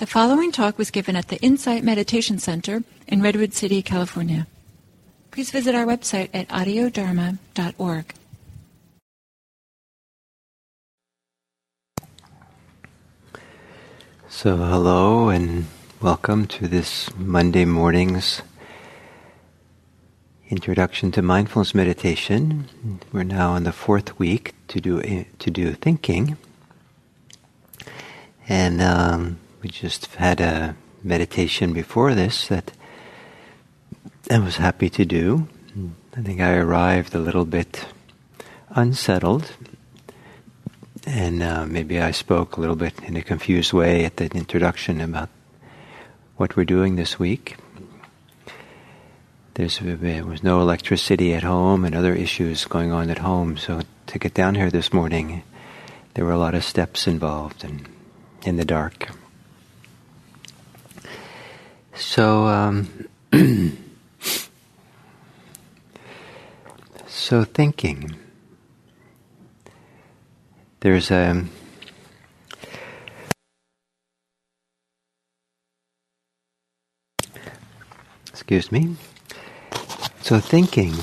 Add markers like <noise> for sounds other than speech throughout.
The following talk was given at the Insight Meditation Center in Redwood City, California. Please visit our website at audiodharma.org. So, hello and welcome to this Monday morning's introduction to mindfulness meditation. We're now in the fourth week to do to do thinking, and um, we just had a meditation before this that I was happy to do. I think I arrived a little bit unsettled, and uh, maybe I spoke a little bit in a confused way at the introduction about what we're doing this week. There's, there was no electricity at home and other issues going on at home, so to get down here this morning, there were a lot of steps involved and in the dark. So, um, <clears throat> so thinking. There's a excuse me. So thinking.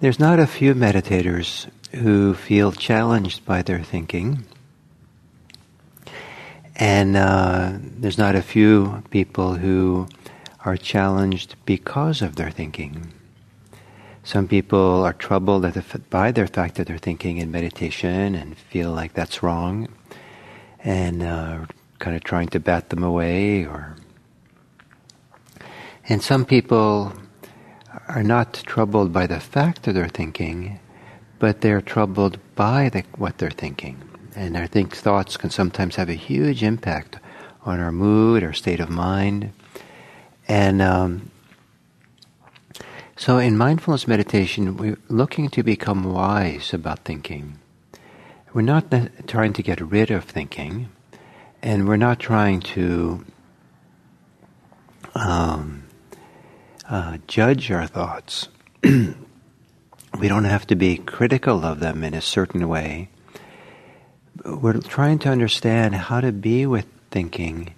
There's not a few meditators who feel challenged by their thinking and uh, there's not a few people who are challenged because of their thinking. Some people are troubled by their fact that they're thinking in meditation and feel like that's wrong and uh, kind of trying to bat them away or and some people are not troubled by the fact that they're thinking but they're troubled by the, what they're thinking and I think thoughts can sometimes have a huge impact on our mood, our state of mind, and um, so in mindfulness meditation, we're looking to become wise about thinking. We're not trying to get rid of thinking, and we're not trying to um, uh, judge our thoughts. <clears throat> we don't have to be critical of them in a certain way we're trying to understand how to be with thinking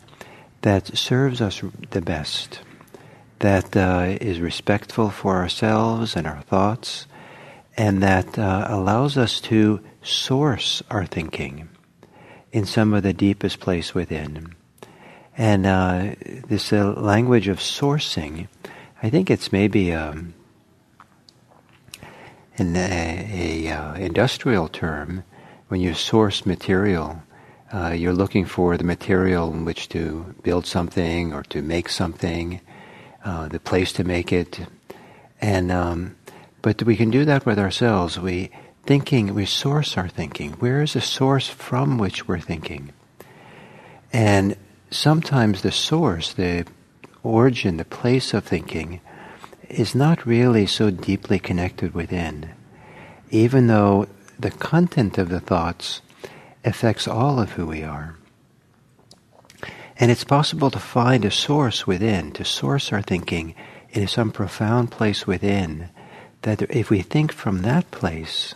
that serves us the best, that uh, is respectful for ourselves and our thoughts, and that uh, allows us to source our thinking in some of the deepest place within. And uh, this uh, language of sourcing, I think it's maybe um, an a, a uh, industrial term when you source material, uh, you're looking for the material in which to build something or to make something, uh, the place to make it, and um, but we can do that with ourselves. We thinking, we source our thinking. Where is the source from which we're thinking? And sometimes the source, the origin, the place of thinking, is not really so deeply connected within, even though the content of the thoughts affects all of who we are. And it's possible to find a source within, to source our thinking in some profound place within, that if we think from that place,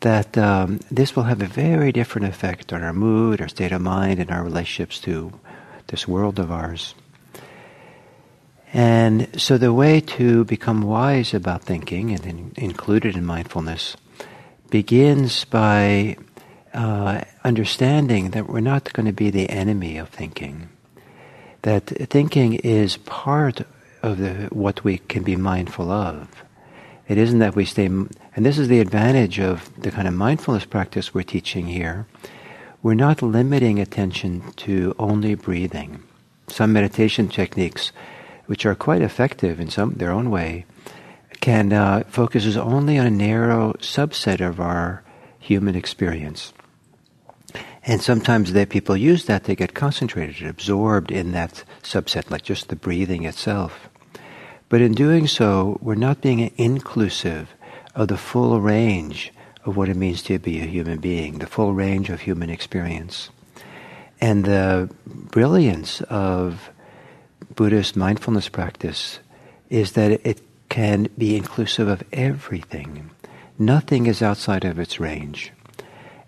that um, this will have a very different effect on our mood, our state of mind, and our relationships to this world of ours. And so the way to become wise about thinking, and in, included in mindfulness, begins by uh, understanding that we're not going to be the enemy of thinking. That thinking is part of the, what we can be mindful of. It isn't that we stay, and this is the advantage of the kind of mindfulness practice we're teaching here. We're not limiting attention to only breathing. Some meditation techniques, which are quite effective in some their own way, can uh, focuses only on a narrow subset of our human experience. And sometimes that people use that, they get concentrated, absorbed in that subset, like just the breathing itself. But in doing so, we're not being inclusive of the full range of what it means to be a human being, the full range of human experience. And the brilliance of Buddhist mindfulness practice is that it can be inclusive of everything. Nothing is outside of its range.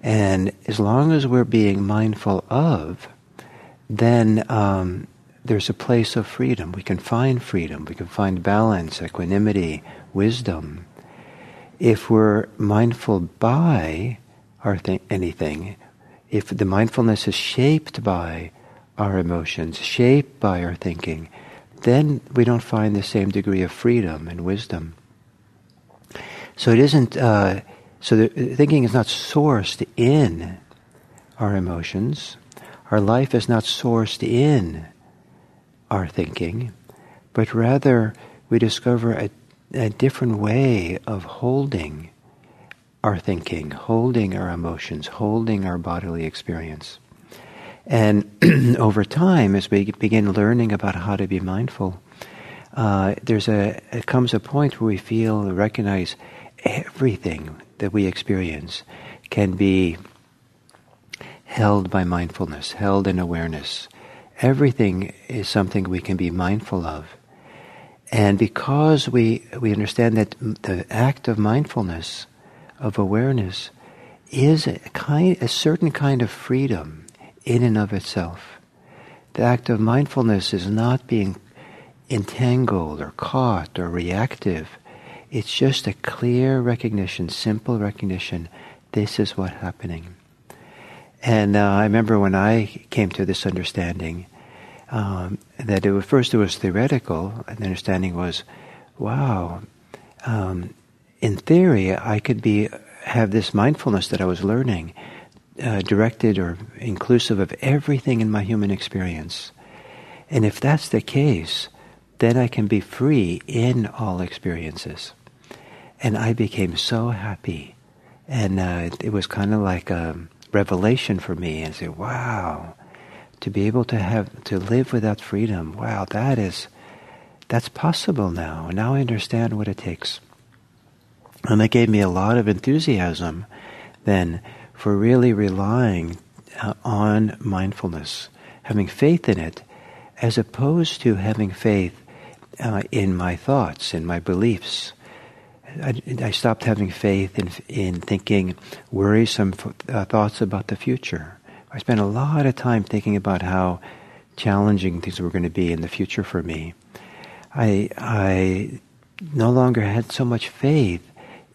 And as long as we're being mindful of, then um, there's a place of freedom. We can find freedom. We can find balance, equanimity, wisdom. If we're mindful by our th- anything, if the mindfulness is shaped by our emotions, shaped by our thinking, then we don't find the same degree of freedom and wisdom. So it isn't. Uh, so the thinking is not sourced in our emotions. Our life is not sourced in our thinking, but rather we discover a, a different way of holding our thinking, holding our emotions, holding our bodily experience. And <clears throat> over time, as we begin learning about how to be mindful, uh, there's a it comes a point where we feel recognize everything that we experience can be held by mindfulness, held in awareness. Everything is something we can be mindful of. And because we, we understand that the act of mindfulness, of awareness, is a, kind, a certain kind of freedom in and of itself. The act of mindfulness is not being entangled or caught or reactive. It's just a clear recognition, simple recognition. This is what's happening. And uh, I remember when I came to this understanding um, that it was, first it was theoretical, and the understanding was, wow, um, in theory I could be have this mindfulness that I was learning, uh, directed or inclusive of everything in my human experience. And if that's the case, then I can be free in all experiences. And I became so happy. And uh, it was kind of like a revelation for me and say, wow, to be able to have, to live without freedom, wow, that is, that's possible now. Now I understand what it takes. And that gave me a lot of enthusiasm then for really relying uh, on mindfulness, having faith in it, as opposed to having faith uh, in my thoughts, in my beliefs. I, I, stopped having faith in, in thinking worrisome uh, thoughts about the future. I spent a lot of time thinking about how challenging things were going to be in the future for me. I, I no longer had so much faith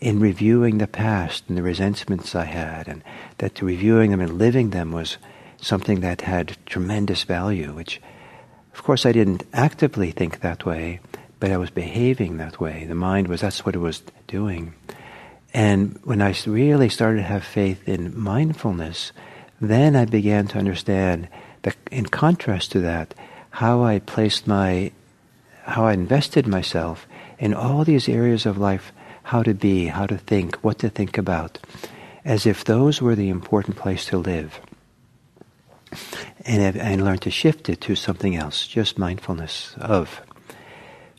in reviewing the past and the resentments I had, and that reviewing them and living them was something that had tremendous value, which of course, I didn't actively think that way, but I was behaving that way. The mind was, that's what it was doing. And when I really started to have faith in mindfulness, then I began to understand that, in contrast to that, how I placed my, how I invested myself in all these areas of life how to be, how to think, what to think about, as if those were the important place to live and, and learn to shift it to something else, just mindfulness of.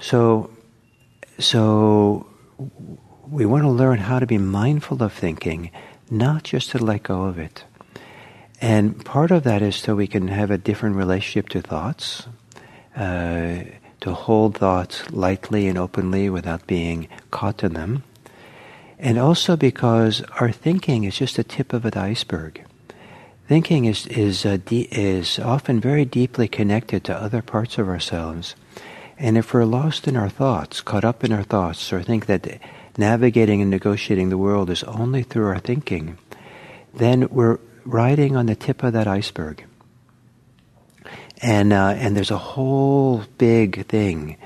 So, so we want to learn how to be mindful of thinking, not just to let go of it. And part of that is so we can have a different relationship to thoughts, uh, to hold thoughts lightly and openly without being caught in them. And also because our thinking is just the tip of the iceberg. Thinking is is uh, de- is often very deeply connected to other parts of ourselves, and if we're lost in our thoughts, caught up in our thoughts, or think that navigating and negotiating the world is only through our thinking, then we're riding on the tip of that iceberg. And uh, and there's a whole big thing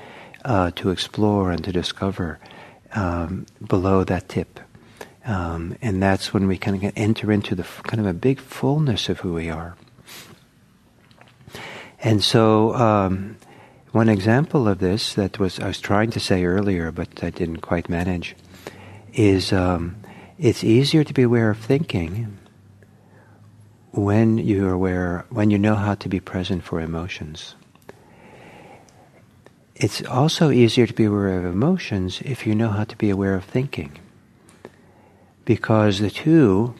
uh, to explore and to discover um, below that tip. Um, and that's when we kind of enter into the kind of a big fullness of who we are. And so, um, one example of this that was I was trying to say earlier, but I didn't quite manage, is um, it's easier to be aware of thinking when you're aware, when you know how to be present for emotions. It's also easier to be aware of emotions if you know how to be aware of thinking because the two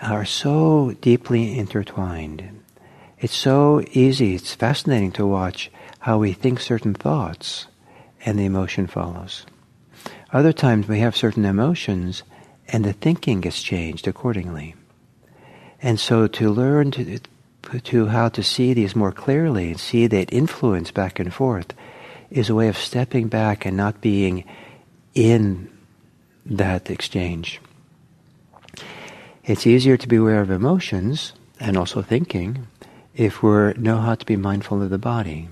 are so deeply intertwined. It's so easy, it's fascinating to watch how we think certain thoughts and the emotion follows. Other times we have certain emotions and the thinking gets changed accordingly. And so to learn to to how to see these more clearly and see that influence back and forth is a way of stepping back and not being in that exchange. It's easier to be aware of emotions and also thinking if we know how to be mindful of the body.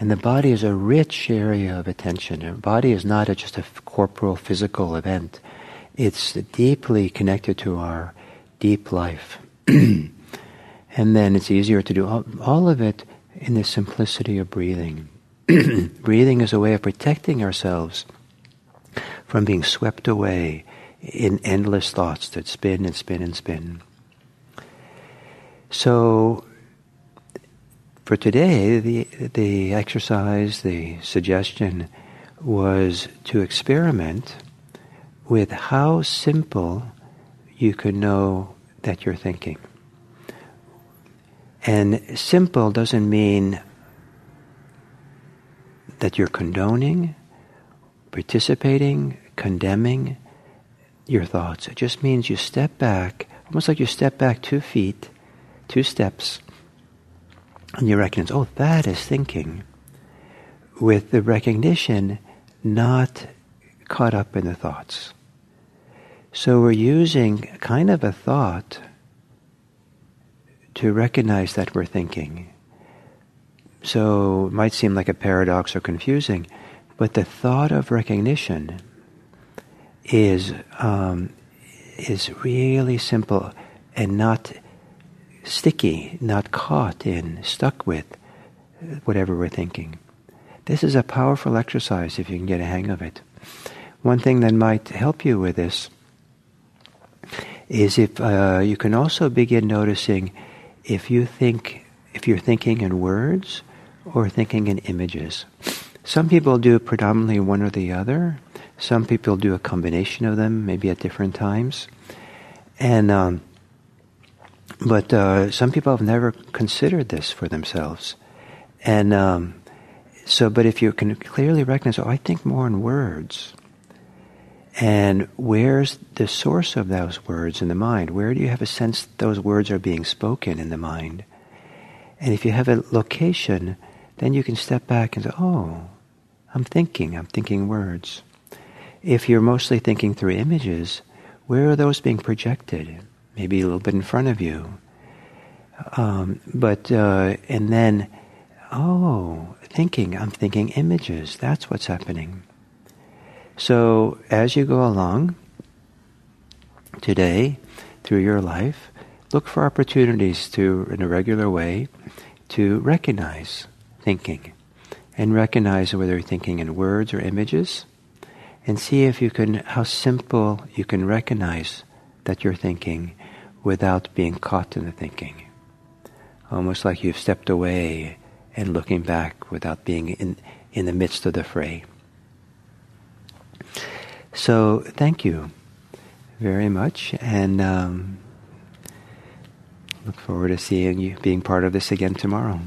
And the body is a rich area of attention. The body is not a, just a corporal, physical event. It's deeply connected to our deep life. <clears throat> and then it's easier to do all, all of it in the simplicity of breathing. <clears throat> breathing is a way of protecting ourselves from being swept away in endless thoughts that spin and spin and spin. So for today, the, the exercise, the suggestion was to experiment with how simple you can know that you're thinking. And simple doesn't mean that you're condoning, participating, condemning your thoughts. It just means you step back, almost like you step back two feet, two steps, and you recognize, oh, that is thinking, with the recognition not caught up in the thoughts. So we're using kind of a thought to recognize that we're thinking. So it might seem like a paradox or confusing, but the thought of recognition is um, is really simple and not sticky, not caught in, stuck with whatever we're thinking. This is a powerful exercise if you can get a hang of it. One thing that might help you with this is if uh, you can also begin noticing if you think if you're thinking in words or thinking in images. Some people do predominantly one or the other. Some people do a combination of them, maybe at different times. And um, but uh, some people have never considered this for themselves. And um, so, but if you can clearly recognize, oh, I think more in words. And where's the source of those words in the mind? Where do you have a sense those words are being spoken in the mind? And if you have a location, then you can step back and say, oh, I'm thinking, I'm thinking words. If you're mostly thinking through images, where are those being projected? maybe a little bit in front of you. Um, but, uh, and then, oh, thinking, I'm thinking images. That's what's happening. So as you go along today through your life, look for opportunities to, in a regular way, to recognize thinking and recognize whether you're thinking in words or images and see if you can, how simple you can recognize that you're thinking without being caught in the thinking. Almost like you've stepped away and looking back without being in, in the midst of the fray. So, thank you very much, and um, look forward to seeing you being part of this again tomorrow.